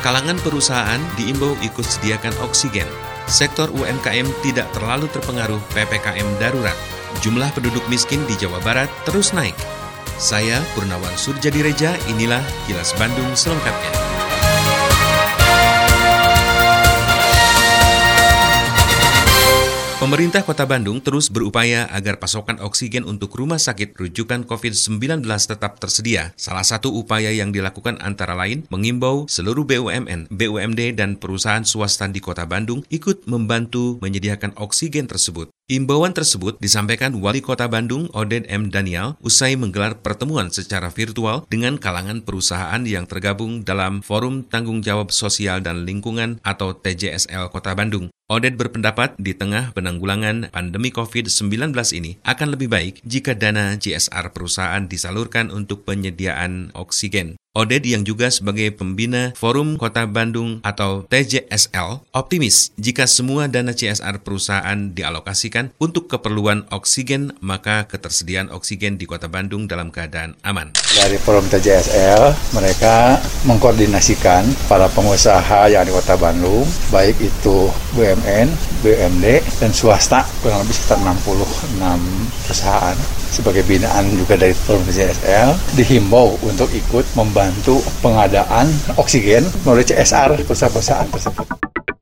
kalangan perusahaan diimbau ikut sediakan oksigen. Sektor UMKM tidak terlalu terpengaruh PPKM darurat. Jumlah penduduk miskin di Jawa Barat terus naik. Saya Purnawan Surjadireja, inilah Kilas Bandung selengkapnya. Pemerintah Kota Bandung terus berupaya agar pasokan oksigen untuk rumah sakit rujukan COVID-19 tetap tersedia. Salah satu upaya yang dilakukan antara lain mengimbau seluruh BUMN, BUMD, dan perusahaan swasta di Kota Bandung ikut membantu menyediakan oksigen tersebut. Imbauan tersebut disampaikan Wali Kota Bandung Oded M. Daniel usai menggelar pertemuan secara virtual dengan kalangan perusahaan yang tergabung dalam Forum Tanggung Jawab Sosial dan Lingkungan atau TJSL Kota Bandung. Oded berpendapat di tengah penanggulangan pandemi COVID-19 ini akan lebih baik jika dana CSR perusahaan disalurkan untuk penyediaan oksigen. Oded yang juga sebagai pembina Forum Kota Bandung atau TJSL optimis jika semua dana CSR perusahaan dialokasikan untuk keperluan oksigen maka ketersediaan oksigen di Kota Bandung dalam keadaan aman. Dari Forum TJSL mereka mengkoordinasikan para pengusaha yang di Kota Bandung baik itu BUMN, BUMD dan swasta kurang lebih sekitar 66 perusahaan sebagai binaan juga dari Forum CSL dihimbau untuk ikut membantu pengadaan oksigen melalui CSR perusahaan-perusahaan tersebut.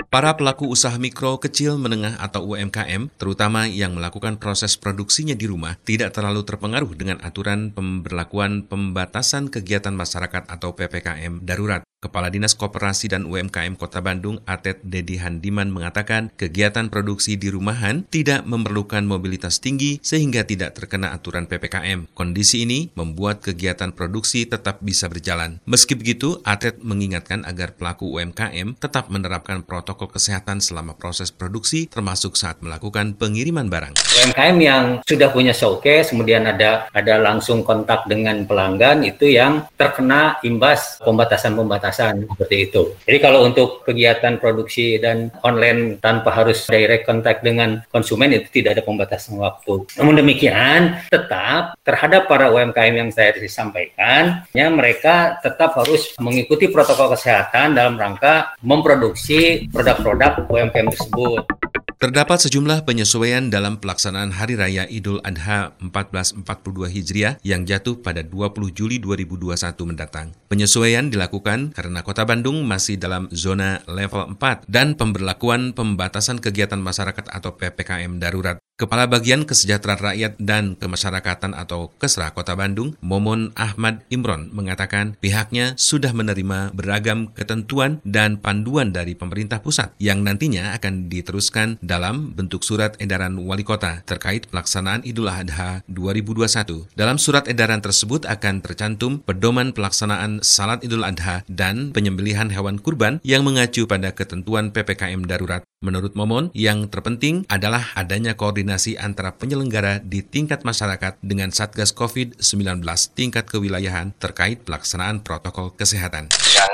Para pelaku usaha mikro, kecil, menengah atau UMKM, terutama yang melakukan proses produksinya di rumah, tidak terlalu terpengaruh dengan aturan pemberlakuan pembatasan kegiatan masyarakat atau PPKM darurat. Kepala Dinas Koperasi dan UMKM Kota Bandung, Atet Dedi Handiman mengatakan kegiatan produksi di rumahan tidak memerlukan mobilitas tinggi sehingga tidak terkena aturan PPKM. Kondisi ini membuat kegiatan produksi tetap bisa berjalan. Meski begitu, Atet mengingatkan agar pelaku UMKM tetap menerapkan protokol kesehatan selama proses produksi termasuk saat melakukan pengiriman barang. UMKM yang sudah punya showcase, kemudian ada ada langsung kontak dengan pelanggan itu yang terkena imbas pembatasan-pembatasan kemasan seperti itu. Jadi kalau untuk kegiatan produksi dan online tanpa harus direct contact dengan konsumen itu tidak ada pembatasan waktu. Namun demikian, tetap terhadap para UMKM yang saya sampaikan, ya mereka tetap harus mengikuti protokol kesehatan dalam rangka memproduksi produk-produk UMKM tersebut. Terdapat sejumlah penyesuaian dalam pelaksanaan Hari Raya Idul Adha 1442 Hijriah yang jatuh pada 20 Juli 2021 mendatang. Penyesuaian dilakukan karena Kota Bandung masih dalam zona level 4 dan pemberlakuan pembatasan kegiatan masyarakat atau PPKM darurat. Kepala Bagian Kesejahteraan Rakyat dan Kemasyarakatan atau Kesra Kota Bandung, Momon Ahmad Imron, mengatakan pihaknya sudah menerima beragam ketentuan dan panduan dari pemerintah pusat yang nantinya akan diteruskan dalam bentuk surat edaran wali kota terkait pelaksanaan Idul Adha 2021. Dalam surat edaran tersebut akan tercantum pedoman pelaksanaan salat Idul Adha dan penyembelihan hewan kurban yang mengacu pada ketentuan PPKM darurat. Menurut Momon, yang terpenting adalah adanya koordinasi antara penyelenggara di tingkat masyarakat dengan Satgas COVID-19 tingkat kewilayahan terkait pelaksanaan protokol kesehatan. Yang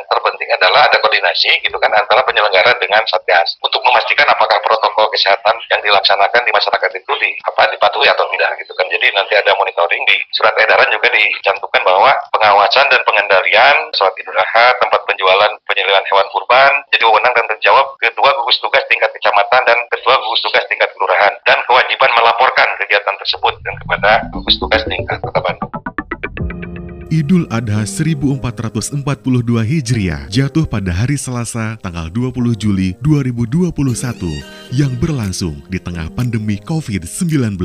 adalah ada koordinasi gitu kan antara penyelenggara dengan Satgas untuk memastikan apakah protokol kesehatan yang dilaksanakan di masyarakat itu di apa dipatuhi atau tidak gitu kan. Jadi nanti ada monitoring di surat edaran juga dicantumkan bahwa pengawasan dan pengendalian sholat Idul Adha, tempat penjualan penyembelihan hewan kurban jadi wewenang dan terjawab kedua gugus tugas tingkat kecamatan dan kedua gugus tugas tingkat kelurahan dan kewajiban melaporkan kegiatan tersebut dan kepada gugus tugas tingkat Kota Bandung. Idul Adha 1442 Hijriah jatuh pada hari Selasa tanggal 20 Juli 2021 yang berlangsung di tengah pandemi COVID-19.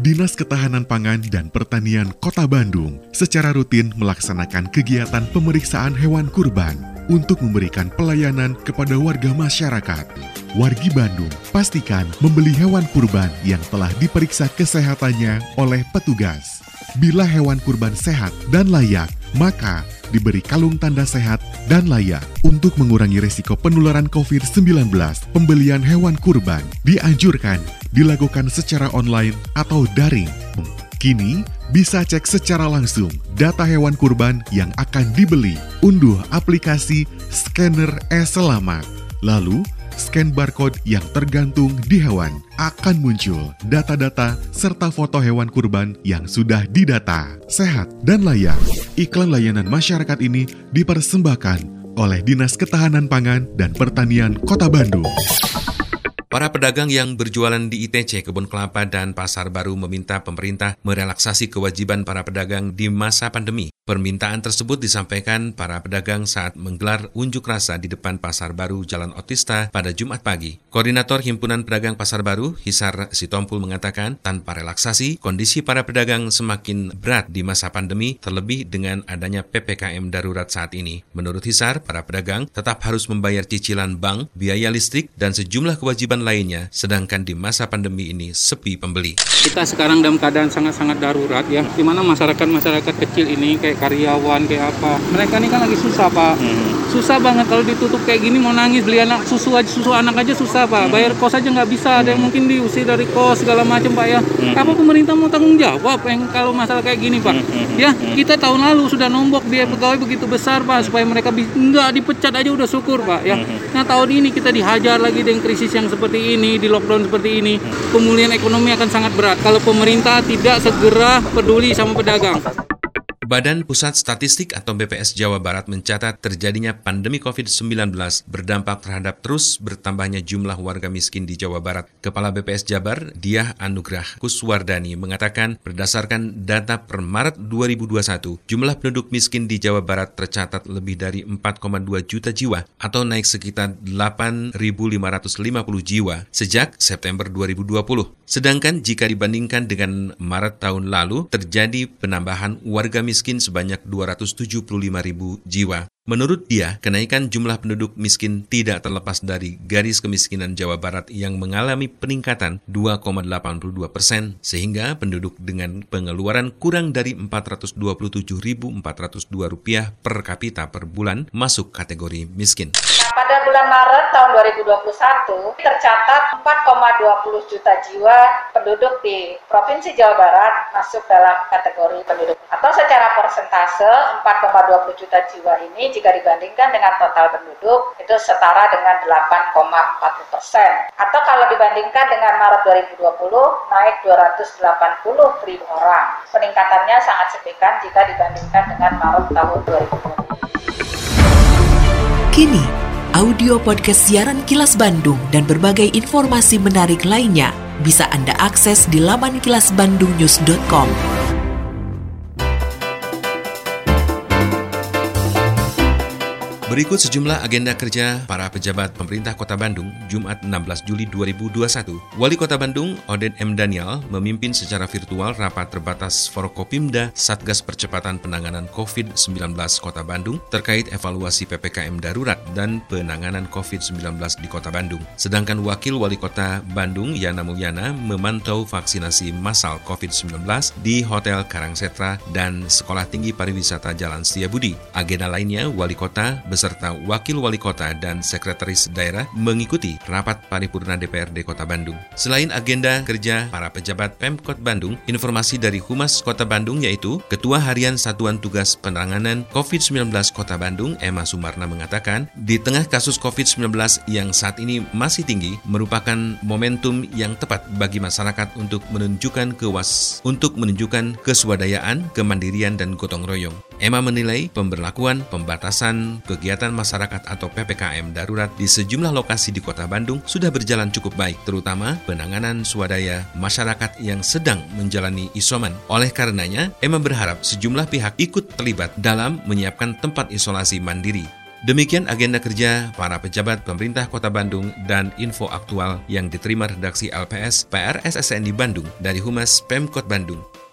Dinas Ketahanan Pangan dan Pertanian Kota Bandung secara rutin melaksanakan kegiatan pemeriksaan hewan kurban untuk memberikan pelayanan kepada warga masyarakat. Wargi Bandung, pastikan membeli hewan kurban yang telah diperiksa kesehatannya oleh petugas. Bila hewan kurban sehat dan layak, maka diberi kalung tanda sehat dan layak. Untuk mengurangi resiko penularan COVID-19, pembelian hewan kurban dianjurkan dilakukan secara online atau daring. Kini, bisa cek secara langsung data hewan kurban yang akan dibeli. Unduh aplikasi Scanner e-Selamat. Lalu, scan barcode yang tergantung di hewan. Akan muncul data-data serta foto hewan kurban yang sudah didata. Sehat dan layak. Iklan layanan masyarakat ini dipersembahkan oleh Dinas Ketahanan Pangan dan Pertanian Kota Bandung. Para pedagang yang berjualan di ITC, Kebun Kelapa, dan Pasar Baru meminta pemerintah merelaksasi kewajiban para pedagang di masa pandemi. Permintaan tersebut disampaikan para pedagang saat menggelar unjuk rasa di depan Pasar Baru Jalan Otista pada Jumat pagi. Koordinator Himpunan Pedagang Pasar Baru, Hisar Sitompul mengatakan, tanpa relaksasi, kondisi para pedagang semakin berat di masa pandemi, terlebih dengan adanya PPKM darurat saat ini. Menurut Hisar, para pedagang tetap harus membayar cicilan bank, biaya listrik, dan sejumlah kewajiban lainnya, sedangkan di masa pandemi ini sepi pembeli. Kita sekarang dalam keadaan sangat-sangat darurat ya, di mana masyarakat-masyarakat kecil ini kayak karyawan kayak apa. Mereka ini kan lagi susah pak. Hmm. susah banget kalau ditutup kayak gini mau nangis beli anak susu aja susu anak aja susah pak. Hmm. bayar kos aja nggak bisa ada yang mungkin diusir dari kos segala macam pak ya. Hmm. apa pemerintah mau tanggung jawab yang kalau masalah kayak gini pak? Hmm. ya kita tahun lalu sudah nombok biaya pegawai begitu besar pak supaya mereka nggak dipecat aja udah syukur pak ya. Nah tahun ini kita dihajar lagi dengan krisis yang seperti ini di lockdown seperti ini pemulihan ekonomi akan sangat berat. Kalau pemerintah tidak segera peduli sama pedagang Badan Pusat Statistik atau BPS Jawa Barat mencatat terjadinya pandemi COVID-19 berdampak terhadap terus bertambahnya jumlah warga miskin di Jawa Barat. Kepala BPS Jabar, Diah Anugrah Kuswardani mengatakan berdasarkan data per Maret 2021, jumlah penduduk miskin di Jawa Barat tercatat lebih dari 4,2 juta jiwa atau naik sekitar 8.550 jiwa sejak September 2020. Sedangkan jika dibandingkan dengan Maret tahun lalu, terjadi penambahan warga miskin miskin sebanyak 275 ribu jiwa. Menurut dia, kenaikan jumlah penduduk miskin tidak terlepas dari garis kemiskinan Jawa Barat yang mengalami peningkatan 2,82 persen, sehingga penduduk dengan pengeluaran kurang dari Rp427.402 per kapita per bulan masuk kategori miskin. 2021 tercatat 4,20 juta jiwa penduduk di Provinsi Jawa Barat masuk dalam kategori penduduk. Atau secara persentase 4,20 juta jiwa ini jika dibandingkan dengan total penduduk itu setara dengan 8,40 persen. Atau kalau dibandingkan dengan Maret 2020 naik 280 ribu orang. Peningkatannya sangat signifikan jika dibandingkan dengan Maret tahun 2020. Kini, audio podcast siaran Kilas Bandung dan berbagai informasi menarik lainnya bisa Anda akses di laman kilasbandungnews.com. Berikut sejumlah agenda kerja para pejabat pemerintah Kota Bandung Jumat 16 Juli 2021. Wali Kota Bandung, Oden M. Daniel, memimpin secara virtual rapat terbatas Forkopimda Satgas Percepatan Penanganan COVID-19 Kota Bandung terkait evaluasi PPKM darurat dan penanganan COVID-19 di Kota Bandung. Sedangkan Wakil Wali Kota Bandung, Yana Mulyana, memantau vaksinasi massal COVID-19 di Hotel Karangsetra dan Sekolah Tinggi Pariwisata Jalan Setiabudi. Agenda lainnya, Wali Kota beserta Wakil Wali Kota dan Sekretaris Daerah mengikuti rapat paripurna DPRD Kota Bandung. Selain agenda kerja para pejabat Pemkot Bandung, informasi dari Humas Kota Bandung yaitu Ketua Harian Satuan Tugas Penanganan COVID-19 Kota Bandung, Emma Sumarna mengatakan, di tengah kasus COVID-19 yang saat ini masih tinggi, merupakan momentum yang tepat bagi masyarakat untuk menunjukkan kewas, untuk menunjukkan keswadayaan, kemandirian, dan gotong royong. Emma menilai pemberlakuan pembatasan kegiatan masyarakat atau PPKM darurat di sejumlah lokasi di Kota Bandung sudah berjalan cukup baik, terutama penanganan swadaya masyarakat yang sedang menjalani isoman. Oleh karenanya, Emma berharap sejumlah pihak ikut terlibat dalam menyiapkan tempat isolasi mandiri. Demikian agenda kerja para pejabat pemerintah Kota Bandung dan info aktual yang diterima redaksi LPS PRSSN di Bandung dari Humas Pemkot Bandung.